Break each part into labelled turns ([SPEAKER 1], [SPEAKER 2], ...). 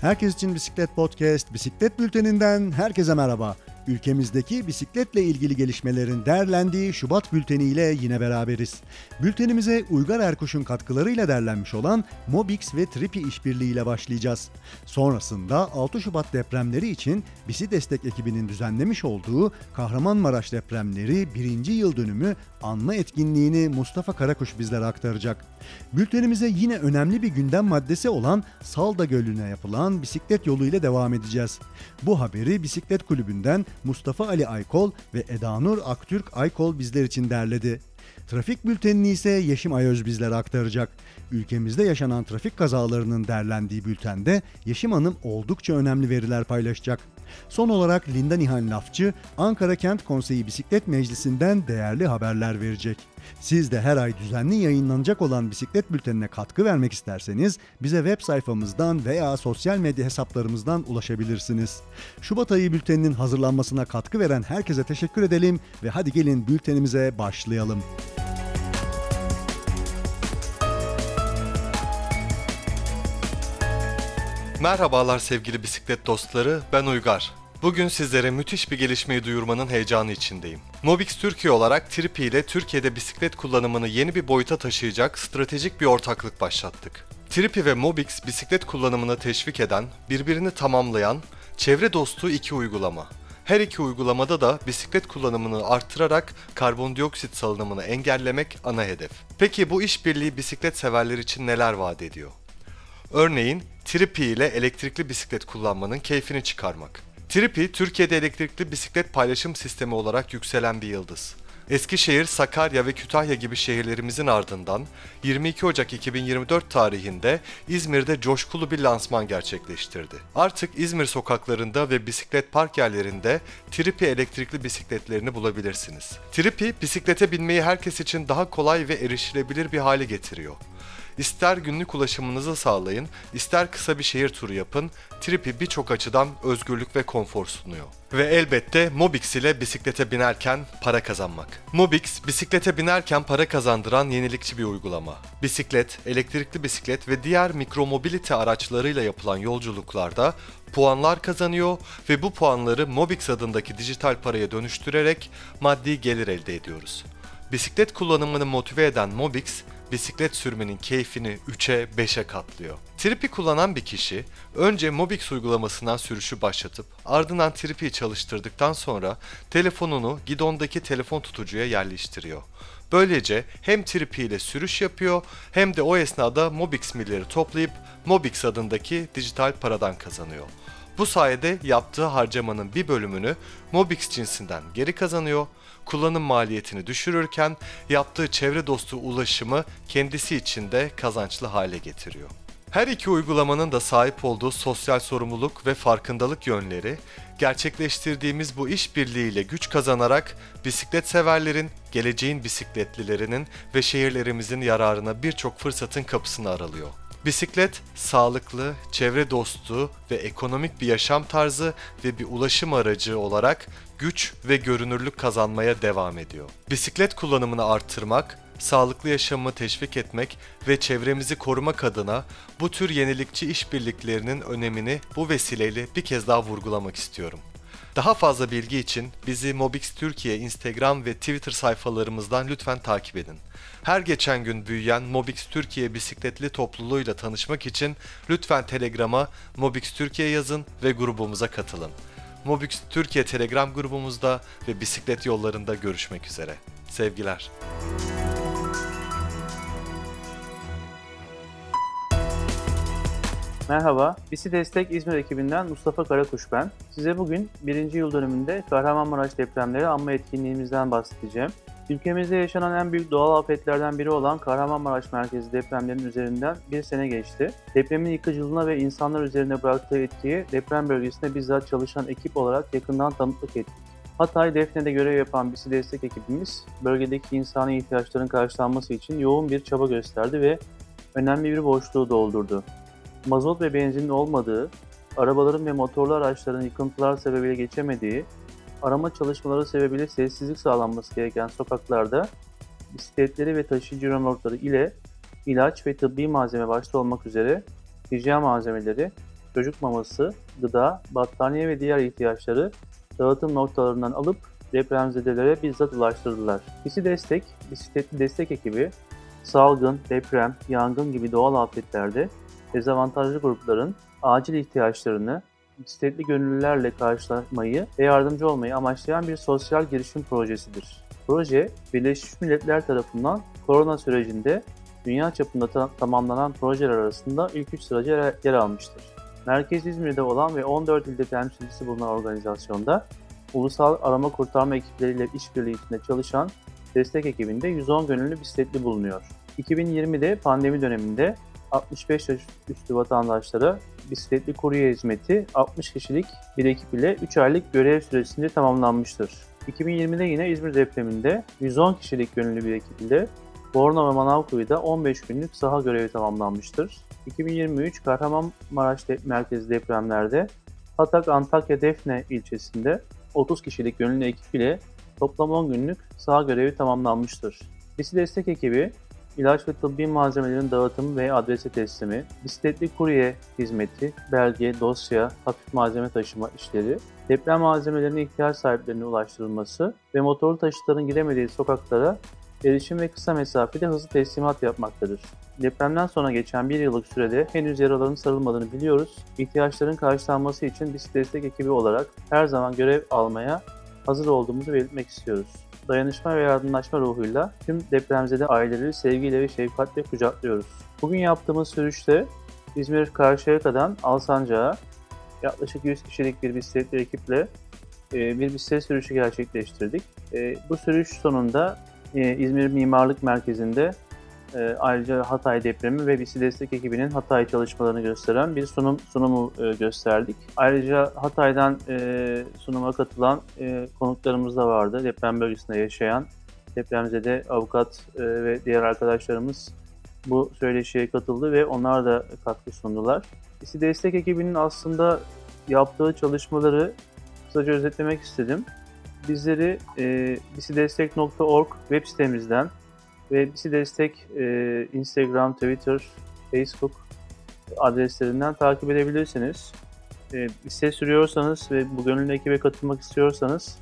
[SPEAKER 1] Herkes için Bisiklet Podcast, Bisiklet Bülteninden herkese merhaba. Ülkemizdeki bisikletle ilgili gelişmelerin değerlendiği Şubat Bülteni ile yine beraberiz. Bültenimize Uygar Erkuş'un katkılarıyla derlenmiş olan Mobix ve Tripi işbirliği ile başlayacağız. Sonrasında 6 Şubat depremleri için Bisi Destek ekibinin düzenlemiş olduğu Kahramanmaraş depremleri 1. yıl dönümü anma etkinliğini Mustafa Karakuş bizlere aktaracak. Bültenimize yine önemli bir gündem maddesi olan Salda Gölü'ne yapılan bisiklet yolu ile devam edeceğiz. Bu haberi Bisiklet Kulübü'nden Mustafa Ali Aykol ve Edanur Aktürk Aykol bizler için derledi. Trafik bültenini ise Yeşim Ayöz bizlere aktaracak. Ülkemizde yaşanan trafik kazalarının derlendiği bültende Yeşim Hanım oldukça önemli veriler paylaşacak. Son olarak Linda Nihal Lafçı, Ankara Kent Konseyi Bisiklet Meclisi'nden değerli haberler verecek. Siz de her ay düzenli yayınlanacak olan bisiklet bültenine katkı vermek isterseniz bize web sayfamızdan veya sosyal medya hesaplarımızdan ulaşabilirsiniz. Şubat ayı bülteninin hazırlanmasına katkı veren herkese teşekkür edelim ve hadi gelin bültenimize başlayalım.
[SPEAKER 2] Merhabalar sevgili bisiklet dostları, ben Uygar. Bugün sizlere müthiş bir gelişmeyi duyurmanın heyecanı içindeyim. Mobix Türkiye olarak Tripi ile Türkiye'de bisiklet kullanımını yeni bir boyuta taşıyacak stratejik bir ortaklık başlattık. Tripi ve Mobix bisiklet kullanımını teşvik eden, birbirini tamamlayan, çevre dostu iki uygulama. Her iki uygulamada da bisiklet kullanımını arttırarak karbondioksit salınımını engellemek ana hedef. Peki bu işbirliği bisiklet severler için neler vaat ediyor? Örneğin Tripi ile elektrikli bisiklet kullanmanın keyfini çıkarmak. Tripi, Türkiye'de elektrikli bisiklet paylaşım sistemi olarak yükselen bir yıldız. Eskişehir, Sakarya ve Kütahya gibi şehirlerimizin ardından 22 Ocak 2024 tarihinde İzmir'de coşkulu bir lansman gerçekleştirdi. Artık İzmir sokaklarında ve bisiklet park yerlerinde Tripi elektrikli bisikletlerini bulabilirsiniz. Tripi, bisiklete binmeyi herkes için daha kolay ve erişilebilir bir hale getiriyor. İster günlük ulaşımınızı sağlayın, ister kısa bir şehir turu yapın, Tripi birçok açıdan özgürlük ve konfor sunuyor. Ve elbette Mobix ile bisiklete binerken para kazanmak. Mobix, bisiklete binerken para kazandıran yenilikçi bir uygulama. Bisiklet, elektrikli bisiklet ve diğer mikromobilite araçlarıyla yapılan yolculuklarda puanlar kazanıyor ve bu puanları Mobix adındaki dijital paraya dönüştürerek maddi gelir elde ediyoruz. Bisiklet kullanımını motive eden Mobix, bisiklet sürmenin keyfini 3'e 5'e katlıyor. Tripi kullanan bir kişi önce Mobix uygulamasından sürüşü başlatıp ardından Tripi'yi çalıştırdıktan sonra telefonunu gidondaki telefon tutucuya yerleştiriyor. Böylece hem Tripi ile sürüş yapıyor hem de o esnada Mobix milleri toplayıp Mobix adındaki dijital paradan kazanıyor. Bu sayede yaptığı harcamanın bir bölümünü Mobix cinsinden geri kazanıyor, kullanım maliyetini düşürürken yaptığı çevre dostu ulaşımı kendisi için de kazançlı hale getiriyor. Her iki uygulamanın da sahip olduğu sosyal sorumluluk ve farkındalık yönleri, gerçekleştirdiğimiz bu işbirliğiyle güç kazanarak bisiklet severlerin, geleceğin bisikletlilerinin ve şehirlerimizin yararına birçok fırsatın kapısını aralıyor. Bisiklet, sağlıklı, çevre dostu ve ekonomik bir yaşam tarzı ve bir ulaşım aracı olarak güç ve görünürlük kazanmaya devam ediyor. Bisiklet kullanımını arttırmak, sağlıklı yaşamı teşvik etmek ve çevremizi korumak adına bu tür yenilikçi işbirliklerinin önemini bu vesileyle bir kez daha vurgulamak istiyorum. Daha fazla bilgi için bizi Mobix Türkiye Instagram ve Twitter sayfalarımızdan lütfen takip edin. Her geçen gün büyüyen Mobix Türkiye bisikletli topluluğuyla tanışmak için lütfen Telegram'a Mobix Türkiye yazın ve grubumuza katılın. Mobix Türkiye Telegram grubumuzda ve bisiklet yollarında görüşmek üzere. Sevgiler.
[SPEAKER 3] Merhaba, Bisi Destek İzmir ekibinden Mustafa Karakuş ben. Size bugün 1. yıl dönümünde Kahramanmaraş depremleri anma etkinliğimizden bahsedeceğim. Ülkemizde yaşanan en büyük doğal afetlerden biri olan Kahramanmaraş merkezi depremlerin üzerinden bir sene geçti. Depremin yıkıcılığına ve insanlar üzerine bıraktığı etkiyi deprem bölgesinde bizzat çalışan ekip olarak yakından tanıklık ettik. Hatay Defne'de görev yapan Bisi Destek ekibimiz, bölgedeki insani ihtiyaçların karşılanması için yoğun bir çaba gösterdi ve önemli bir boşluğu doldurdu mazot ve benzinin olmadığı, arabaların ve motorlu araçların yıkıntılar sebebiyle geçemediği, arama çalışmaları sebebiyle sessizlik sağlanması gereken sokaklarda bisikletleri ve taşıyıcı römorkları ile ilaç ve tıbbi malzeme başta olmak üzere hijyen malzemeleri, çocuk maması, gıda, battaniye ve diğer ihtiyaçları dağıtım noktalarından alıp depremzedelere bizzat ulaştırdılar. Bizi Destek, bisikletli destek ekibi, salgın, deprem, yangın gibi doğal afetlerde dezavantajlı grupların acil ihtiyaçlarını bisikletli gönüllülerle karşılamayı ve yardımcı olmayı amaçlayan bir sosyal girişim projesidir. Proje, Birleşmiş Milletler tarafından korona sürecinde dünya çapında ta- tamamlanan projeler arasında ilk 3 sırada yer almıştır. Merkez İzmir'de olan ve 14 ilde temsilcisi bulunan organizasyonda ulusal arama kurtarma ekipleriyle işbirliği içinde çalışan destek ekibinde 110 gönüllü bisikletli bulunuyor. 2020'de pandemi döneminde 65 yaş üstü vatandaşlara bisikletli kurye hizmeti 60 kişilik bir ekip ile 3 aylık görev süresince tamamlanmıştır. 2020'de yine İzmir depreminde 110 kişilik gönüllü bir ekip ile Borno ve Manavkuyu'da 15 günlük saha görevi tamamlanmıştır. 2023 Kahramanmaraş de- merkezi depremlerde Hatak, Antakya, Defne ilçesinde 30 kişilik gönüllü ekip ile toplam 10 günlük saha görevi tamamlanmıştır. Bisi destek ekibi ilaç ve tıbbi malzemelerin dağıtımı ve adrese teslimi, bisikletli kurye hizmeti, belge, dosya, hafif malzeme taşıma işleri, deprem malzemelerine ihtiyaç sahiplerine ulaştırılması ve motorlu taşıtların giremediği sokaklara erişim ve kısa mesafede hızlı teslimat yapmaktadır. Depremden sonra geçen bir yıllık sürede henüz yaraların sarılmadığını biliyoruz. İhtiyaçların karşılanması için bisiklet destek ekibi olarak her zaman görev almaya hazır olduğumuzu belirtmek istiyoruz. Dayanışma ve yardımlaşma ruhuyla tüm depremzede aileleri sevgiyle ve şefkatle kucaklıyoruz. Bugün yaptığımız sürüşte İzmir Karşıyaka'dan Alsancak'a yaklaşık 100 kişilik bir bisikletli ekiple e, bir bisiklet sürüşü gerçekleştirdik. E, Bu sürüş sonunda e, İzmir Mimarlık Merkezi'nde e, ayrıca Hatay depremi ve BİSİ destek ekibinin Hatay çalışmalarını gösteren bir sunum sunumu e, gösterdik. Ayrıca Hatay'dan e, sunuma katılan e, konuklarımız da vardı. Deprem bölgesinde yaşayan depremzede avukat e, ve diğer arkadaşlarımız bu söyleşiye katıldı ve onlar da katkı sundular. BİSİ destek ekibinin aslında yaptığı çalışmaları kısaca özetlemek istedim. Bizleri e, bisidestek.org web sitemizden ve bizi destek e, Instagram, Twitter, Facebook adreslerinden takip edebilirsiniz. E, bisiklet sürüyorsanız ve bu gönüllü ekibe katılmak istiyorsanız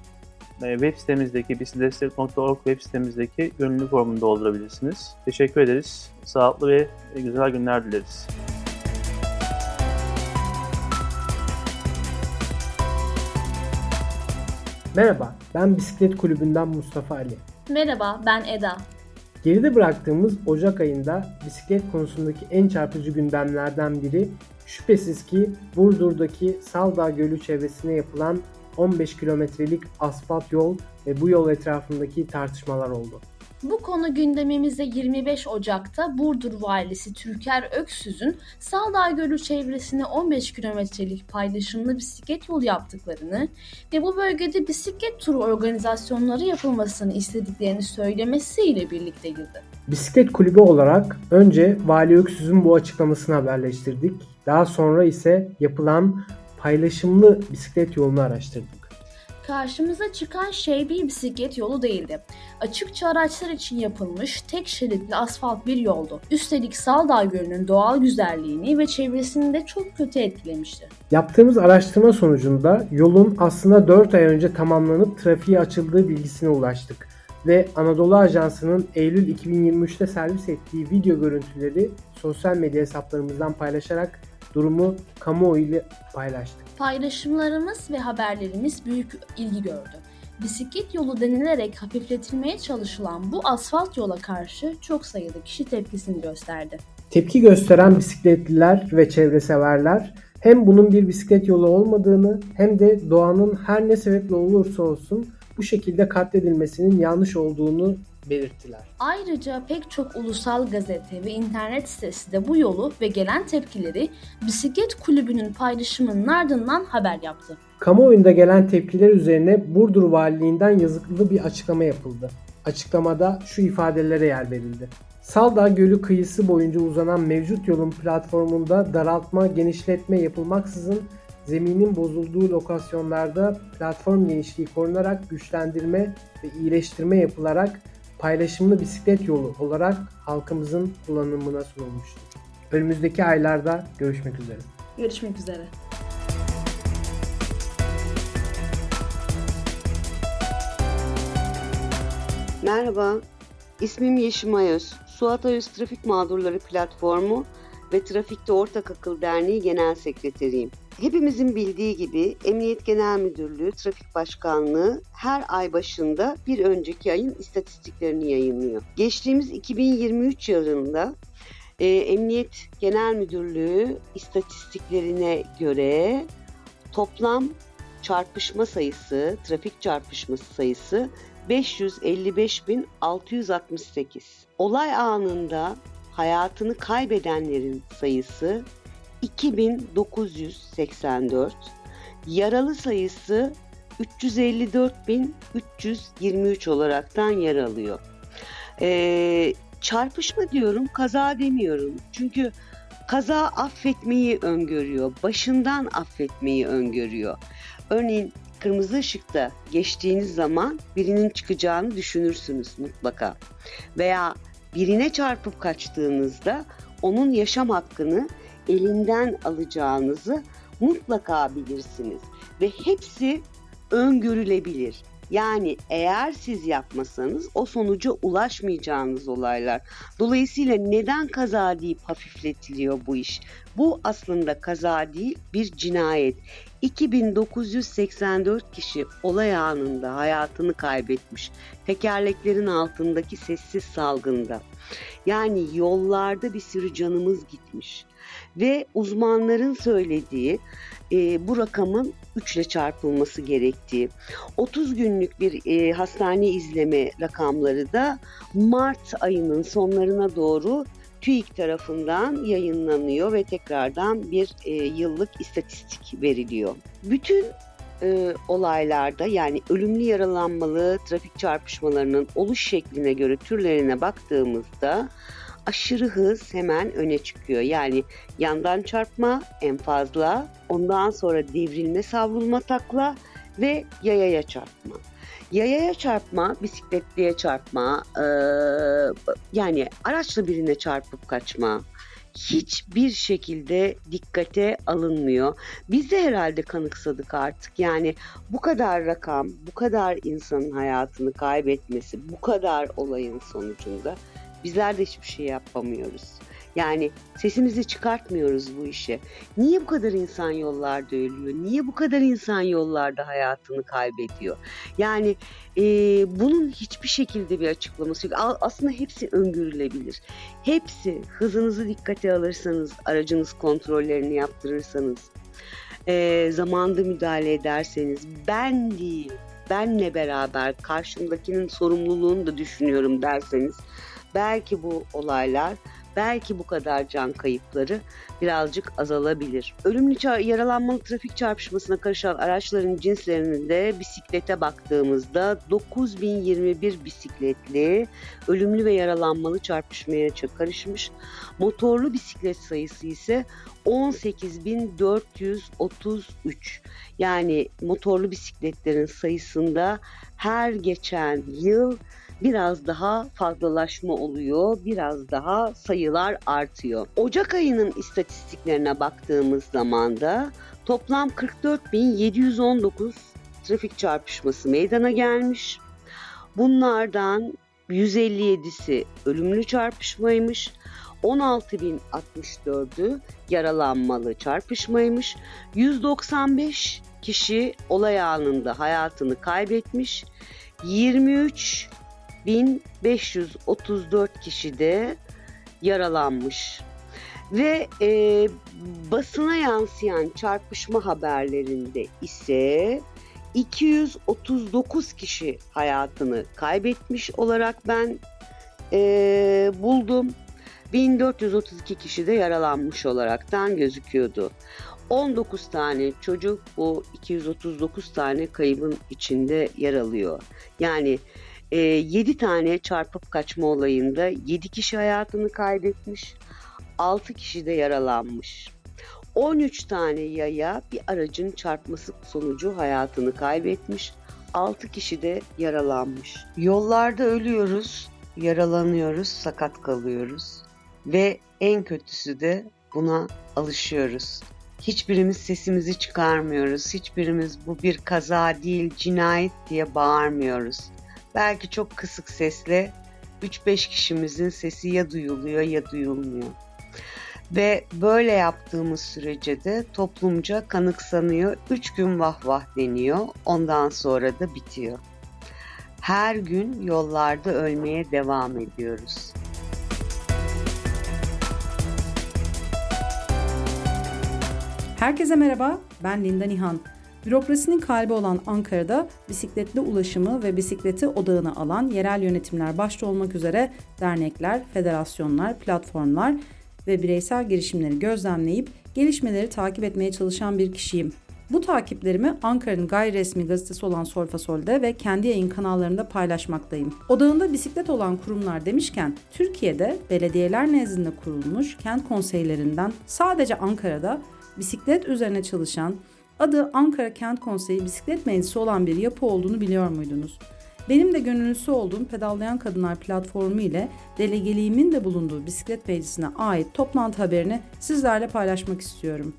[SPEAKER 3] e, web sitemizdeki bisidestek.org web sitemizdeki gönüllü formunu doldurabilirsiniz. Teşekkür ederiz. Sağlıklı ve güzel günler dileriz.
[SPEAKER 4] Merhaba, ben Bisiklet Kulübü'nden Mustafa Ali.
[SPEAKER 5] Merhaba, ben Eda.
[SPEAKER 4] Geride bıraktığımız Ocak ayında bisiklet konusundaki en çarpıcı gündemlerden biri şüphesiz ki Burdur'daki Saldağ Gölü çevresine yapılan 15 kilometrelik asfalt yol ve bu yol etrafındaki tartışmalar oldu.
[SPEAKER 5] Bu konu gündemimizde 25 Ocak'ta Burdur Valisi Türker Öksüz'ün Saldağ Gölü çevresine 15 kilometrelik paylaşımlı bisiklet yolu yaptıklarını ve bu bölgede bisiklet turu organizasyonları yapılmasını istediklerini söylemesiyle birlikte girdi.
[SPEAKER 4] Bisiklet kulübü olarak önce Vali Öksüz'ün bu açıklamasını haberleştirdik. Daha sonra ise yapılan paylaşımlı bisiklet yolunu araştırdık.
[SPEAKER 5] Karşımıza çıkan şey bir bisiklet yolu değildi. Açıkça araçlar için yapılmış tek şeritli asfalt bir yoldu. Üstelik Saldağ Gölü'nün doğal güzelliğini ve çevresini de çok kötü etkilemişti.
[SPEAKER 4] Yaptığımız araştırma sonucunda yolun aslında 4 ay önce tamamlanıp trafiğe açıldığı bilgisine ulaştık ve Anadolu Ajansı'nın Eylül 2023'te servis ettiği video görüntüleri sosyal medya hesaplarımızdan paylaşarak durumu kamuoyu ile paylaştık.
[SPEAKER 5] Paylaşımlarımız ve haberlerimiz büyük ilgi gördü. Bisiklet yolu denilerek hafifletilmeye çalışılan bu asfalt yola karşı çok sayıda kişi tepkisini gösterdi.
[SPEAKER 4] Tepki gösteren bisikletliler ve çevreseverler hem bunun bir bisiklet yolu olmadığını hem de doğanın her ne sebeple olursa olsun bu şekilde katledilmesinin yanlış olduğunu belirttiler.
[SPEAKER 5] Ayrıca pek çok ulusal gazete ve internet sitesi de bu yolu ve gelen tepkileri bisiklet kulübünün paylaşımının ardından haber yaptı.
[SPEAKER 4] Kamuoyunda gelen tepkiler üzerine Burdur Valiliğinden yazıklı bir açıklama yapıldı. Açıklamada şu ifadelere yer verildi. Saldağ Gölü kıyısı boyunca uzanan mevcut yolun platformunda daraltma, genişletme yapılmaksızın zeminin bozulduğu lokasyonlarda platform genişliği korunarak güçlendirme ve iyileştirme yapılarak paylaşımlı bisiklet yolu olarak halkımızın kullanımına sunulmuştur. Önümüzdeki aylarda görüşmek üzere.
[SPEAKER 5] Görüşmek üzere.
[SPEAKER 6] Merhaba, ismim Yeşim Ayöz. Suat Ayöz Trafik Mağdurları Platformu ve Trafikte Ortak Akıl Derneği Genel Sekreteriyim. Hepimizin bildiği gibi Emniyet Genel Müdürlüğü Trafik Başkanlığı her ay başında bir önceki ayın istatistiklerini yayınlıyor. Geçtiğimiz 2023 yılında e, Emniyet Genel Müdürlüğü istatistiklerine göre toplam çarpışma sayısı, trafik çarpışması sayısı 555.668. Olay anında hayatını kaybedenlerin sayısı 2984. Yaralı sayısı 354.323 olaraktan yer alıyor. Ee, çarpışma diyorum, kaza demiyorum. Çünkü kaza affetmeyi öngörüyor, başından affetmeyi öngörüyor. Örneğin kırmızı ışıkta geçtiğiniz zaman birinin çıkacağını düşünürsünüz mutlaka. Veya birine çarpıp kaçtığınızda onun yaşam hakkını elinden alacağınızı mutlaka bilirsiniz. Ve hepsi öngörülebilir. Yani eğer siz yapmasanız o sonuca ulaşmayacağınız olaylar. Dolayısıyla neden kaza deyip hafifletiliyor bu iş? Bu aslında kaza değil bir cinayet. 2984 kişi olay anında hayatını kaybetmiş. Tekerleklerin altındaki sessiz salgında. Yani yollarda bir sürü canımız gitmiş. Ve uzmanların söylediği e, bu rakamın 3 ile çarpılması gerektiği. 30 günlük bir e, hastane izleme rakamları da Mart ayının sonlarına doğru TÜİK tarafından yayınlanıyor ve tekrardan bir e, yıllık istatistik veriliyor. Bütün e, olaylarda yani ölümlü yaralanmalı trafik çarpışmalarının oluş şekline göre türlerine baktığımızda aşırı hız hemen öne çıkıyor. Yani yandan çarpma en fazla, ondan sonra devrilme, savrulma takla ve yayaya çarpma. Yayaya çarpma, bisikletliye çarpma, e, yani araçla birine çarpıp kaçma hiçbir şekilde dikkate alınmıyor. Biz de herhalde kanıksadık artık. Yani bu kadar rakam, bu kadar insanın hayatını kaybetmesi, bu kadar olayın sonucunda bizler de hiçbir şey yapamıyoruz. Yani sesimizi çıkartmıyoruz bu işe. Niye bu kadar insan yollarda ölüyor? Niye bu kadar insan yollarda hayatını kaybediyor? Yani e, bunun hiçbir şekilde bir açıklaması yok. Aslında hepsi öngörülebilir. Hepsi hızınızı dikkate alırsanız, aracınız kontrollerini yaptırırsanız, e, zamanda müdahale ederseniz, ben değil, benle beraber karşımdakinin sorumluluğunu da düşünüyorum derseniz, belki bu olaylar belki bu kadar can kayıpları birazcık azalabilir. Ölümlü yaralanmalı trafik çarpışmasına karışan araçların cinslerinin de bisiklete baktığımızda 9021 bisikletli ölümlü ve yaralanmalı çarpışmaya ça- karışmış. Motorlu bisiklet sayısı ise 18.433. Yani motorlu bisikletlerin sayısında her geçen yıl biraz daha fazlalaşma oluyor, biraz daha sayılar artıyor. Ocak ayının istatistiklerine baktığımız zaman da toplam 44.719 trafik çarpışması meydana gelmiş. Bunlardan 157'si ölümlü çarpışmaymış. 16.064'ü yaralanmalı çarpışmaymış. 195 kişi olay anında hayatını kaybetmiş. 23 1534 kişi de yaralanmış. Ve e, basına yansıyan çarpışma haberlerinde ise 239 kişi hayatını kaybetmiş olarak ben e, buldum. 1432 kişi de yaralanmış olaraktan gözüküyordu. 19 tane çocuk bu 239 tane kaybın içinde yer alıyor. Yani e, 7 tane çarpıp kaçma olayında 7 kişi hayatını kaybetmiş, 6 kişi de yaralanmış. 13 tane yaya bir aracın çarpması sonucu hayatını kaybetmiş, 6 kişi de yaralanmış. Yollarda ölüyoruz, yaralanıyoruz, sakat kalıyoruz ve en kötüsü de buna alışıyoruz. Hiçbirimiz sesimizi çıkarmıyoruz. Hiçbirimiz bu bir kaza değil, cinayet diye bağırmıyoruz. Belki çok kısık sesle 3-5 kişimizin sesi ya duyuluyor ya duyulmuyor. Ve böyle yaptığımız sürece de toplumca kanıksanıyor. 3 gün vah vah deniyor. Ondan sonra da bitiyor. Her gün yollarda ölmeye devam ediyoruz.
[SPEAKER 7] Herkese merhaba, ben Linda Nihan. Bürokrasinin kalbi olan Ankara'da bisikletli ulaşımı ve bisikleti odağına alan yerel yönetimler başta olmak üzere dernekler, federasyonlar, platformlar ve bireysel girişimleri gözlemleyip gelişmeleri takip etmeye çalışan bir kişiyim. Bu takiplerimi Ankara'nın gayri resmi gazetesi olan Solfasol'de ve kendi yayın kanallarında paylaşmaktayım. Odağında bisiklet olan kurumlar demişken Türkiye'de belediyeler nezdinde kurulmuş kent konseylerinden sadece Ankara'da bisiklet üzerine çalışan adı Ankara Kent Konseyi Bisiklet Meclisi olan bir yapı olduğunu biliyor muydunuz? Benim de gönüllüsü olduğum Pedallayan Kadınlar platformu ile delegeliğimin de bulunduğu bisiklet meclisine ait toplantı haberini sizlerle paylaşmak istiyorum.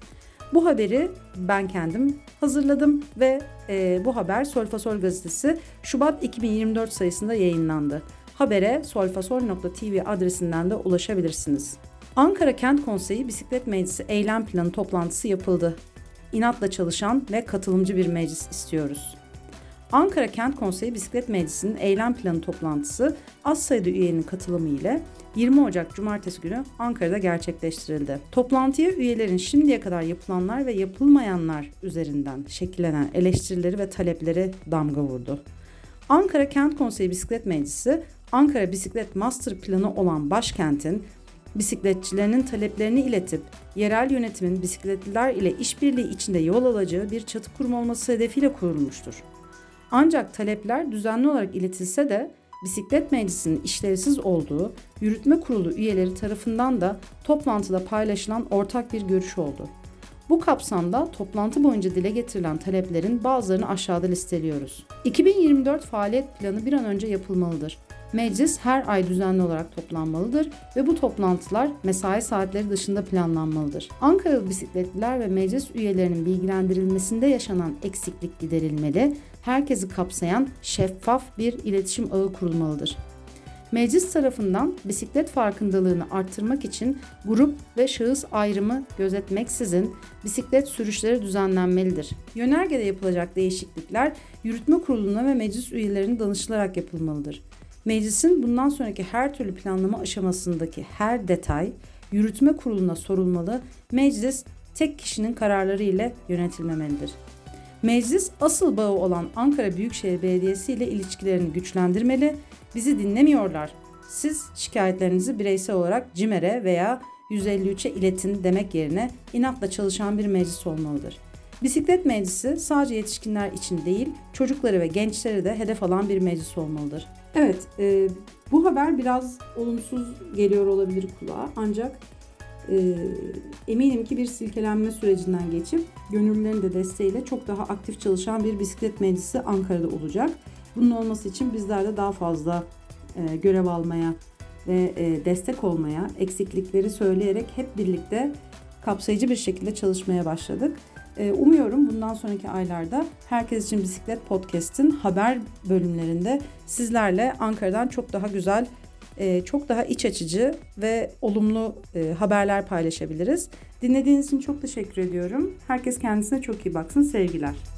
[SPEAKER 7] Bu haberi ben kendim hazırladım ve e, bu haber Solfasol gazetesi Şubat 2024 sayısında yayınlandı. Habere solfasol.tv adresinden de ulaşabilirsiniz. Ankara Kent Konseyi Bisiklet Meclisi eylem planı toplantısı yapıldı. İnatla çalışan ve katılımcı bir meclis istiyoruz. Ankara Kent Konseyi Bisiklet Meclisi'nin eylem planı toplantısı az sayıda üyenin katılımı ile 20 Ocak Cumartesi günü Ankara'da gerçekleştirildi. Toplantıya üyelerin şimdiye kadar yapılanlar ve yapılmayanlar üzerinden şekillenen eleştirileri ve talepleri damga vurdu. Ankara Kent Konseyi Bisiklet Meclisi, Ankara Bisiklet Master Planı olan başkentin bisikletçilerinin taleplerini iletip yerel yönetimin bisikletliler ile işbirliği içinde yol alacağı bir çatı kurum olması hedefiyle kurulmuştur. Ancak talepler düzenli olarak iletilse de Bisiklet Meclisi'nin işlevsiz olduğu yürütme kurulu üyeleri tarafından da toplantıda paylaşılan ortak bir görüş oldu. Bu kapsamda toplantı boyunca dile getirilen taleplerin bazılarını aşağıda listeliyoruz. 2024 faaliyet planı bir an önce yapılmalıdır. Meclis her ay düzenli olarak toplanmalıdır ve bu toplantılar mesai saatleri dışında planlanmalıdır. Ankara bisikletliler ve meclis üyelerinin bilgilendirilmesinde yaşanan eksiklik giderilmeli, herkesi kapsayan şeffaf bir iletişim ağı kurulmalıdır. Meclis tarafından bisiklet farkındalığını arttırmak için grup ve şahıs ayrımı gözetmeksizin bisiklet sürüşleri düzenlenmelidir. Yönergede yapılacak değişiklikler yürütme kuruluna ve meclis üyelerine danışılarak yapılmalıdır. Meclisin bundan sonraki her türlü planlama aşamasındaki her detay yürütme kuruluna sorulmalı, meclis tek kişinin kararları ile yönetilmemelidir. Meclis asıl bağı olan Ankara Büyükşehir Belediyesi ile ilişkilerini güçlendirmeli, bizi dinlemiyorlar. Siz şikayetlerinizi bireysel olarak CİMER'e veya 153'e iletin demek yerine inatla çalışan bir meclis olmalıdır. Bisiklet meclisi sadece yetişkinler için değil, çocukları ve gençleri de hedef alan bir meclis olmalıdır. Evet, e, bu haber biraz olumsuz geliyor olabilir kulağa ancak e, eminim ki bir silkelenme sürecinden geçip gönüllülerin de desteğiyle çok daha aktif çalışan bir bisiklet meclisi Ankara'da olacak. Bunun olması için bizler de daha fazla e, görev almaya ve e, destek olmaya, eksiklikleri söyleyerek hep birlikte kapsayıcı bir şekilde çalışmaya başladık. E, umuyorum bundan sonraki aylarda Herkes için Bisiklet Podcast'in haber bölümlerinde sizlerle Ankara'dan çok daha güzel, e, çok daha iç açıcı ve olumlu e, haberler paylaşabiliriz. Dinlediğiniz için çok teşekkür ediyorum. Herkes kendisine çok iyi baksın. Sevgiler.